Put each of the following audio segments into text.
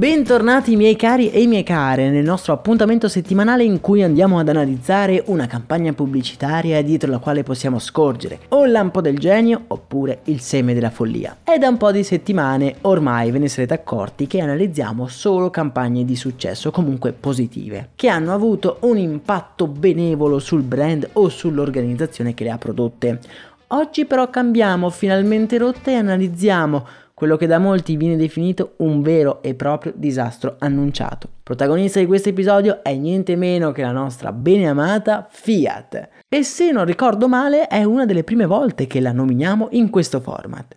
Bentornati miei cari e miei care nel nostro appuntamento settimanale in cui andiamo ad analizzare una campagna pubblicitaria dietro la quale possiamo scorgere o il lampo del genio oppure il seme della follia. È da un po' di settimane ormai ve ne sarete accorti che analizziamo solo campagne di successo comunque positive che hanno avuto un impatto benevolo sul brand o sull'organizzazione che le ha prodotte. Oggi però cambiamo finalmente rotta e analizziamo quello che da molti viene definito un vero e proprio disastro annunciato. Protagonista di questo episodio è niente meno che la nostra beneamata Fiat. E se non ricordo male è una delle prime volte che la nominiamo in questo format.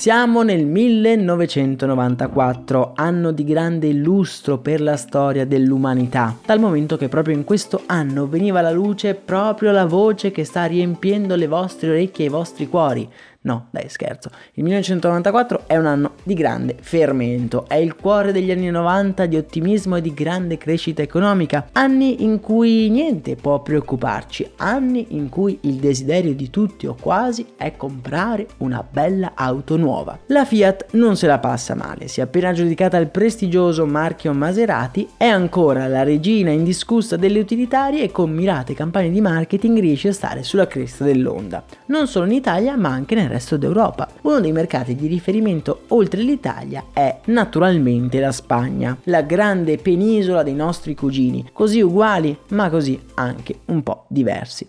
Siamo nel 1994, anno di grande lustro per la storia dell'umanità, dal momento che proprio in questo anno veniva alla luce proprio la voce che sta riempiendo le vostre orecchie e i vostri cuori, No, dai, scherzo. Il 1994 è un anno di grande fermento, è il cuore degli anni 90 di ottimismo e di grande crescita economica, anni in cui niente può preoccuparci, anni in cui il desiderio di tutti o quasi è comprare una bella auto nuova. La Fiat non se la passa male, si è appena aggiudicata il prestigioso marchio Maserati, è ancora la regina indiscussa delle utilitarie e con mirate campagne di marketing riesce a stare sulla cresta dell'onda, non solo in Italia ma anche nel resto d'Europa. Uno dei mercati di riferimento oltre l'Italia è naturalmente la Spagna, la grande penisola dei nostri cugini, così uguali ma così anche un po' diversi.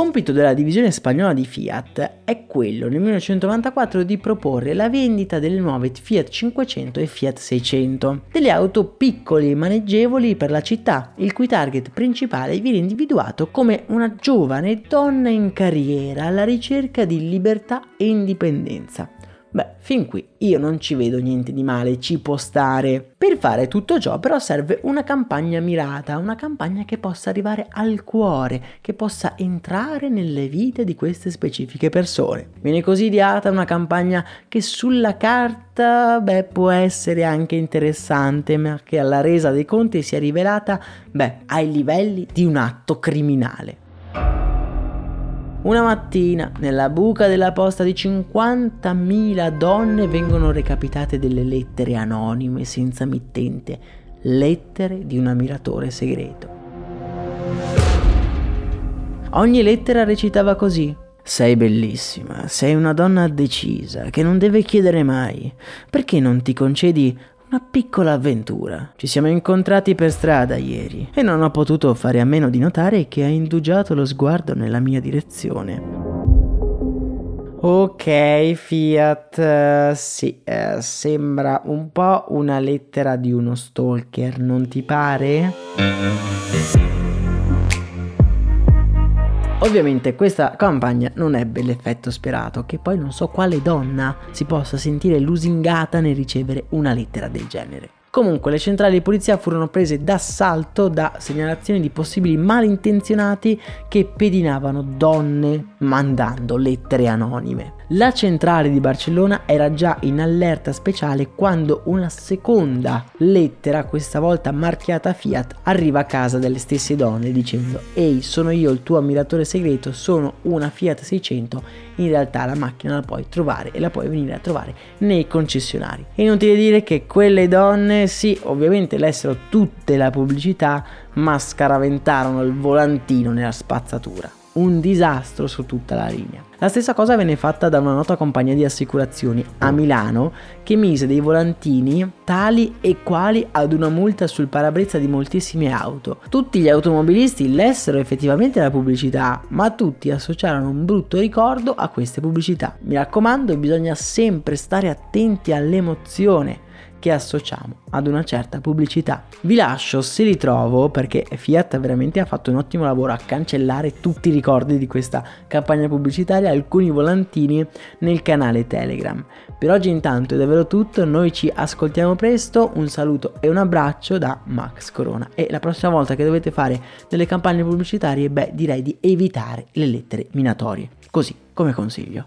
Compito della divisione spagnola di Fiat è quello nel 1994 di proporre la vendita delle nuove Fiat 500 e Fiat 600, delle auto piccole e maneggevoli per la città, il cui target principale viene individuato come una giovane donna in carriera alla ricerca di libertà e indipendenza. Beh, fin qui io non ci vedo niente di male, ci può stare. Per fare tutto ciò però serve una campagna mirata, una campagna che possa arrivare al cuore, che possa entrare nelle vite di queste specifiche persone. Viene così ideata una campagna che sulla carta, beh, può essere anche interessante, ma che alla resa dei conti si è rivelata, beh, ai livelli di un atto criminale. Una mattina, nella buca della posta di 50.000 donne vengono recapitate delle lettere anonime senza mittente, lettere di un ammiratore segreto. Ogni lettera recitava così. Sei bellissima, sei una donna decisa che non deve chiedere mai. Perché non ti concedi una piccola avventura. Ci siamo incontrati per strada ieri e non ho potuto fare a meno di notare che hai indugiato lo sguardo nella mia direzione. Ok, Fiat, uh, sì, uh, sembra un po' una lettera di uno stalker, non ti pare? Ovviamente questa campagna non ebbe l'effetto sperato, che poi non so quale donna si possa sentire lusingata nel ricevere una lettera del genere. Comunque le centrali di polizia furono prese d'assalto da segnalazioni di possibili malintenzionati che pedinavano donne mandando lettere anonime. La centrale di Barcellona era già in allerta speciale quando una seconda lettera, questa volta marchiata Fiat, arriva a casa delle stesse donne dicendo Ehi, sono io il tuo ammiratore segreto, sono una Fiat 600, in realtà la macchina la puoi trovare e la puoi venire a trovare nei concessionari. Inutile dire che quelle donne, sì, ovviamente lessero tutte la pubblicità, ma scaraventarono il volantino nella spazzatura un disastro su tutta la linea. La stessa cosa venne fatta da una nota compagnia di assicurazioni a Milano che mise dei volantini tali e quali ad una multa sul parabrezza di moltissime auto. Tutti gli automobilisti lessero effettivamente la pubblicità, ma tutti associarono un brutto ricordo a queste pubblicità. Mi raccomando, bisogna sempre stare attenti all'emozione che associamo ad una certa pubblicità. Vi lascio se li trovo perché Fiat veramente ha fatto un ottimo lavoro a cancellare tutti i ricordi di questa campagna pubblicitaria, alcuni volantini nel canale Telegram. Per oggi intanto è davvero tutto, noi ci ascoltiamo presto, un saluto e un abbraccio da Max Corona e la prossima volta che dovete fare delle campagne pubblicitarie, beh direi di evitare le lettere minatorie, così come consiglio.